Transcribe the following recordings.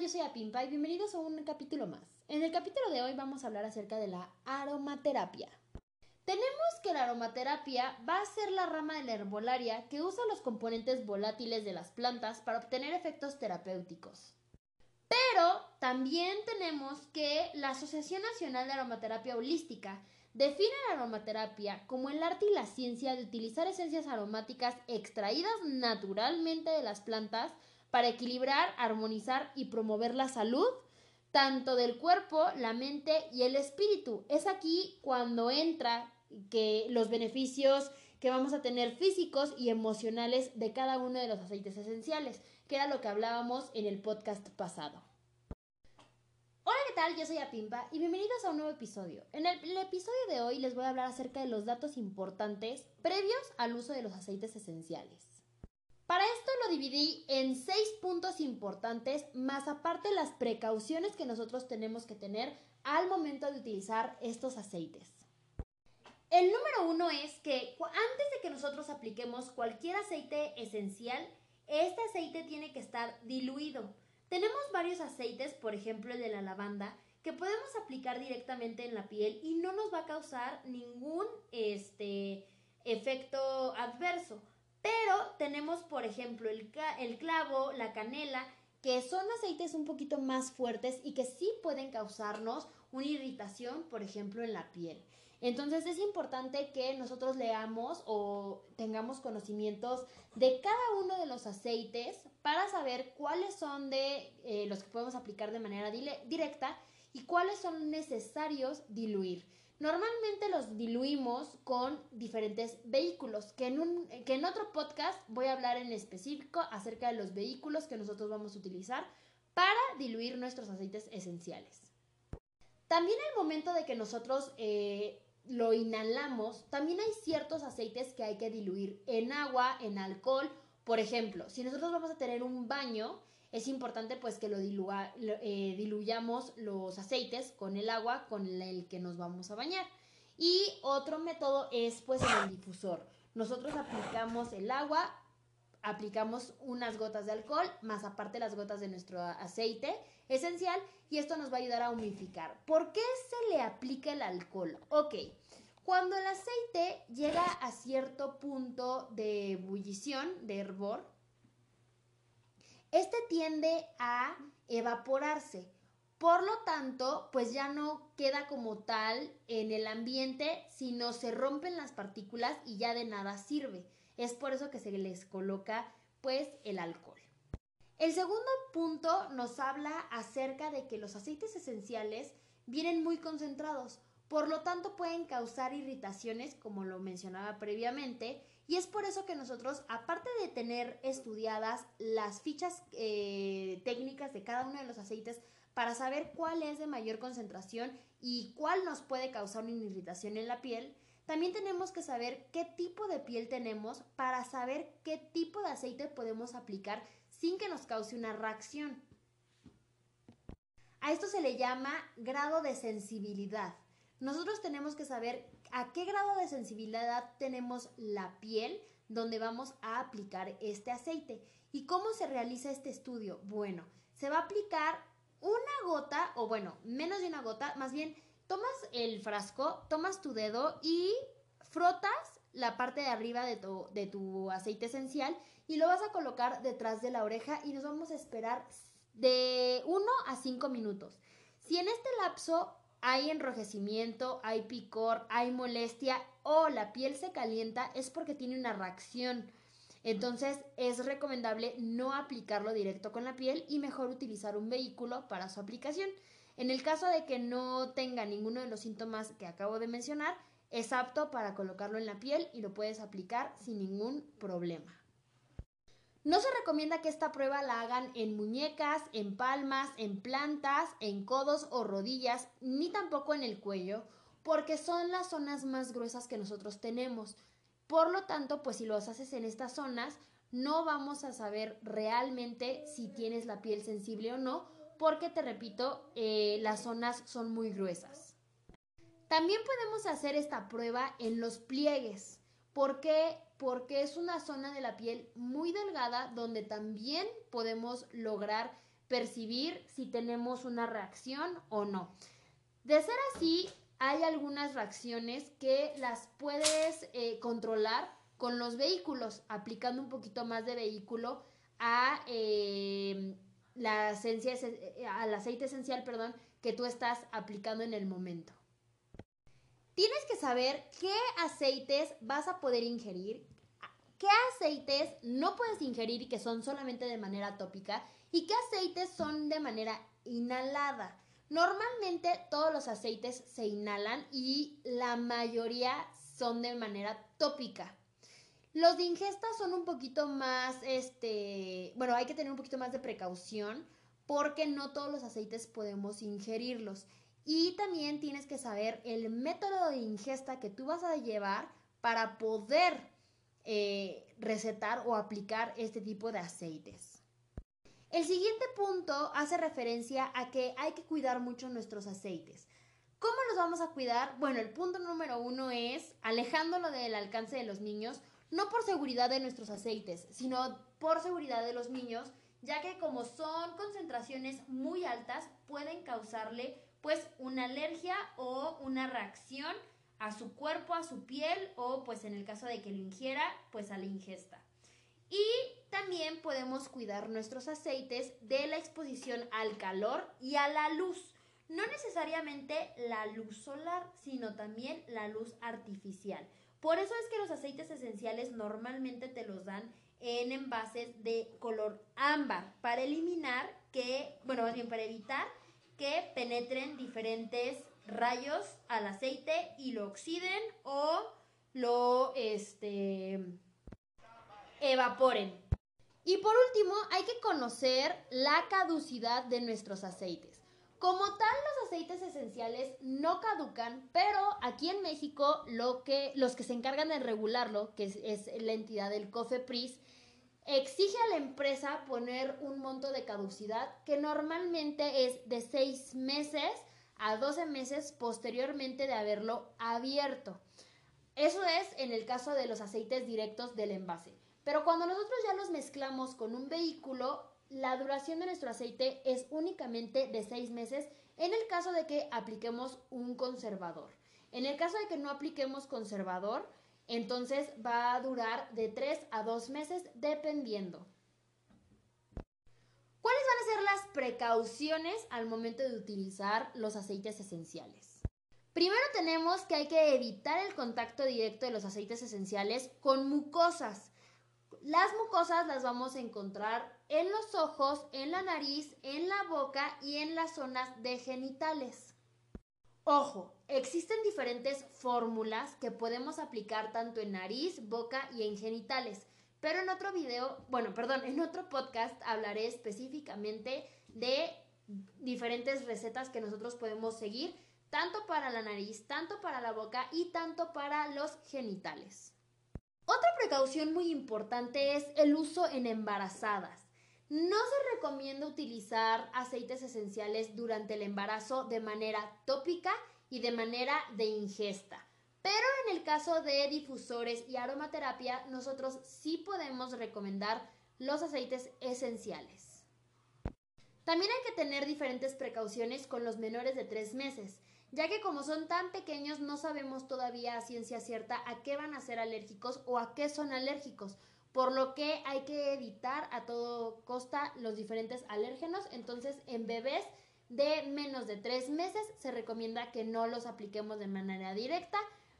Yo soy Apimpa y bienvenidos a un capítulo más. En el capítulo de hoy vamos a hablar acerca de la aromaterapia. Tenemos que la aromaterapia va a ser la rama de la herbolaria que usa los componentes volátiles de las plantas para obtener efectos terapéuticos. Pero también tenemos que la Asociación Nacional de Aromaterapia Holística define la aromaterapia como el arte y la ciencia de utilizar esencias aromáticas extraídas naturalmente de las plantas para equilibrar, armonizar y promover la salud tanto del cuerpo, la mente y el espíritu. Es aquí cuando entra que los beneficios que vamos a tener físicos y emocionales de cada uno de los aceites esenciales, que era lo que hablábamos en el podcast pasado. Hola, ¿qué tal? Yo soy Apimpa y bienvenidos a un nuevo episodio. En el, el, episodio de hoy les voy a hablar acerca de los datos importantes previos al uso de los aceites esenciales. Para esto lo dividí en seis puntos importantes, más aparte las precauciones que nosotros tenemos que tener al momento de utilizar estos aceites. El número uno es que antes de que nosotros apliquemos cualquier aceite esencial, este aceite tiene que estar diluido. Tenemos varios aceites, por ejemplo el de la lavanda, que podemos aplicar directamente en la piel y no nos va a causar ningún este, efecto adverso. Tenemos, por ejemplo, el, el, clavo, la canela, que son aceites un poquito más fuertes y que sí pueden causarnos una irritación, por ejemplo, en la piel. Entonces es importante que nosotros leamos o tengamos conocimientos de cada uno de los aceites para saber cuáles son de eh, los que podemos aplicar de manera directa y cuáles son necesarios diluir. Normalmente los diluimos con diferentes vehículos, que en, un, que en otro podcast voy a hablar en específico acerca de los vehículos que nosotros vamos a utilizar para diluir nuestros aceites esenciales. También al momento de que nosotros eh, lo inhalamos, también hay ciertos aceites que hay que diluir en agua, en alcohol. Por ejemplo, si nosotros vamos a tener un baño, es importante pues que lo, eh, diluyamos los aceites con el agua con el que nos vamos a bañar. Y otro método es pues el difusor. Nosotros aplicamos el agua, aplicamos unas gotas de alcohol, más aparte las gotas de nuestro aceite esencial y esto nos va a ayudar a humificar. ¿Por qué se le aplica el alcohol? Ok, cuando el aceite llega a cierto punto de ebullición, de hervor, este tiende a evaporarse. Por lo tanto, pues ya no queda como tal en el ambiente, sino se rompen las partículas y ya de nada sirve. Es por eso que se les coloca pues el alcohol. El segundo punto nos habla acerca de que los aceites esenciales vienen muy concentrados, por lo tanto pueden causar irritaciones, como lo mencionaba previamente, y es por eso que nosotros, aparte de tener estudiadas las fichas eh, técnicas de cada uno de los aceites para saber cuál es de mayor concentración y cuál nos puede causar una irritación en la piel, también tenemos que saber qué tipo de piel tenemos para saber qué tipo de aceite podemos aplicar sin que nos cause una reacción. A esto se le llama grado de sensibilidad. Nosotros tenemos que saber a qué grado de sensibilidad tenemos la piel donde vamos a aplicar este aceite. ¿Y cómo se realiza este estudio? Bueno, se va a aplicar una gota, o bueno, menos de una gota, más bien tomas el frasco, tomas tu dedo y frotas la parte de arriba de tu, aceite esencial y lo vas a colocar detrás de la oreja y nos vamos a esperar de 1 a 5 minutos. Si en este lapso hay enrojecimiento, hay picor, hay molestia o la piel se calienta, es porque tiene una reacción. Entonces es recomendable no aplicarlo directo con la piel y mejor utilizar un vehículo para su aplicación. En el caso de que no tenga ninguno de los síntomas que acabo de mencionar, es apto para colocarlo en la piel y lo puedes aplicar sin ningún problema. No se recomienda que esta prueba la hagan en muñecas, en palmas, en plantas, en codos o rodillas, ni tampoco en el cuello, porque son las zonas más gruesas que nosotros tenemos. Por lo tanto, pues si los haces en estas zonas, no vamos a saber realmente si tienes la piel sensible o no, porque te repito, eh, las zonas son muy gruesas. También podemos hacer esta prueba en los pliegues. ¿Por qué? Porque es una zona de la piel muy delgada donde también podemos lograr percibir si tenemos una reacción o no. De ser así, hay algunas reacciones que las puedes eh, controlar con los vehículos, aplicando un poquito más de vehículo a, eh, la esencia, eh, al aceite esencial perdón, que tú estás aplicando en el momento. Tienes que saber qué aceites vas a poder ingerir, qué aceites no puedes ingerir y que son solamente de manera tópica y qué aceites son de manera inhalada. Normalmente todos los aceites se inhalan y la mayoría son de manera tópica. Los de ingesta son un poquito más, este, bueno, hay que tener un poquito más de precaución porque no todos los aceites podemos ingerirlos. Y también tienes que saber el método de ingesta que tú vas a llevar para poder eh, recetar o aplicar este tipo de aceites. El siguiente punto hace referencia a que hay que cuidar mucho nuestros aceites. ¿Cómo los vamos a cuidar? Bueno, el punto número uno es alejándolo del alcance de los niños, no por seguridad de nuestros aceites, sino por seguridad de los niños, ya que como son concentraciones muy altas, pueden causarle pues una alergia o una reacción a su cuerpo, a su piel o pues en el caso de que lo ingiera, pues a la ingesta. Y también podemos cuidar nuestros aceites de la exposición al calor y a la luz. No necesariamente la luz solar, sino también la luz artificial. Por eso es que los aceites esenciales normalmente te los dan en envases de color ámbar para eliminar que, bueno, más bien para evitar que penetren diferentes rayos al aceite y lo oxiden o lo, este, evaporen. Y por último, hay que conocer la caducidad de nuestros aceites. Como tal, los aceites esenciales no caducan, pero aquí en México lo que, los que se encargan de regularlo, que es, la entidad del COFEPRIS, exige a la empresa poner un monto de caducidad que normalmente es de 6 meses a 12 meses posteriormente de haberlo abierto. Eso es en el caso de los aceites directos del envase. Pero cuando nosotros ya los mezclamos con un vehículo, la duración de nuestro aceite es únicamente de seis meses en el caso de que apliquemos un conservador. En el caso de que no apliquemos conservador, entonces va a durar de 3 a 2 meses dependiendo. ¿Cuáles van a ser las precauciones al momento de utilizar los aceites esenciales? Primero tenemos que hay que evitar el contacto directo de los aceites esenciales con mucosas. Las mucosas las vamos a encontrar en los ojos, en la nariz, en la boca y en las zonas de genitales. Ojo, existen diferentes fórmulas que podemos aplicar tanto en nariz, boca y en genitales, pero en otro video, bueno, perdón, en otro podcast hablaré específicamente de diferentes recetas que nosotros podemos seguir, tanto para la nariz, tanto para la boca y tanto para los genitales. Otra precaución muy importante es el uso en embarazadas. No se recomienda utilizar aceites esenciales durante el embarazo de manera tópica y de manera de ingesta. Pero en el caso de difusores y aromaterapia, nosotros sí podemos recomendar los aceites esenciales. También hay que tener diferentes precauciones con los menores de 3 meses ya que como son tan pequeños no sabemos todavía a ciencia cierta a qué van a ser alérgicos o a qué son alérgicos, por lo que hay que evitar a todo costa los diferentes alérgenos, entonces en bebés de menos de tres meses se recomienda que no los apliquemos de manera directa,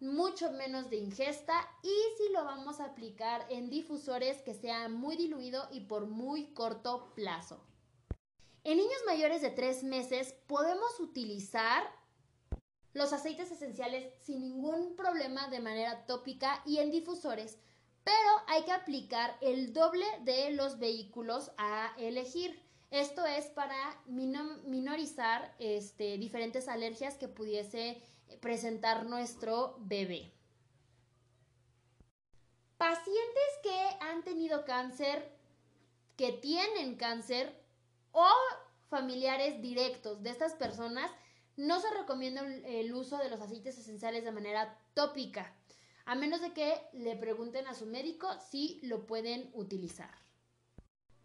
mucho menos de ingesta y si lo vamos a aplicar en difusores que sea muy diluido y por muy corto plazo. En niños mayores de tres meses podemos utilizar los aceites esenciales sin ningún problema de manera tópica y en difusores, pero hay que aplicar el doble de los vehículos a elegir. Esto es para minorizar este, diferentes alergias que pudiese presentar nuestro bebé. Pacientes que han tenido cáncer, que tienen cáncer o familiares directos de estas personas no se recomienda el uso de los aceites esenciales de manera tópica, a menos de que le pregunten a su médico si lo pueden utilizar.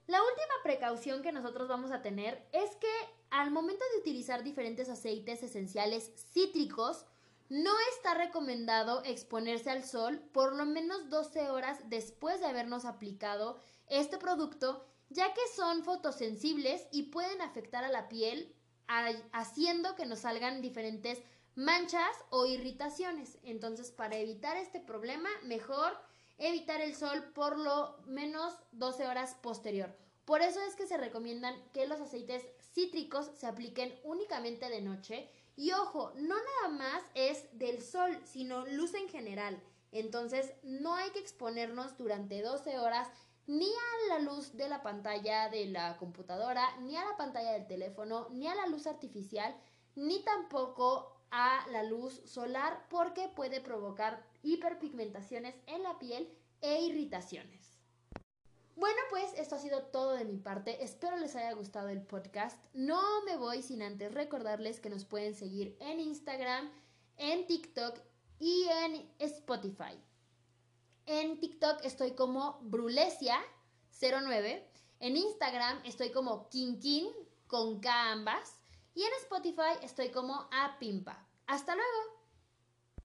La última precaución que nosotros vamos a tener es que al momento de utilizar diferentes aceites esenciales cítricos, no está recomendado exponerse al sol por lo menos 12 horas después de habernos aplicado este producto, ya que son fotosensibles y pueden afectar a la piel, haciendo que nos salgan diferentes manchas o irritaciones. Entonces, para evitar este problema, mejor evitar el sol por lo menos 12 horas posterior. Por eso es que se recomiendan que los aceites cítricos se apliquen únicamente de noche. Y ojo, no nada más es del sol, sino luz en general. Entonces, no hay que exponernos durante 12 horas ni a la luz de la pantalla de la computadora, ni a la pantalla del teléfono, ni a la luz artificial, ni tampoco a la luz solar porque puede provocar hiperpigmentaciones en la piel e irritaciones. Bueno, pues esto ha sido todo de mi parte. Espero les haya gustado el podcast. No me voy sin antes recordarles que nos pueden seguir en Instagram, en TikTok y en Spotify. En TikTok estoy como Brulesia09. En Instagram estoy como Kinkin con K ambas. Y en Spotify estoy como Apimpa. Hasta luego.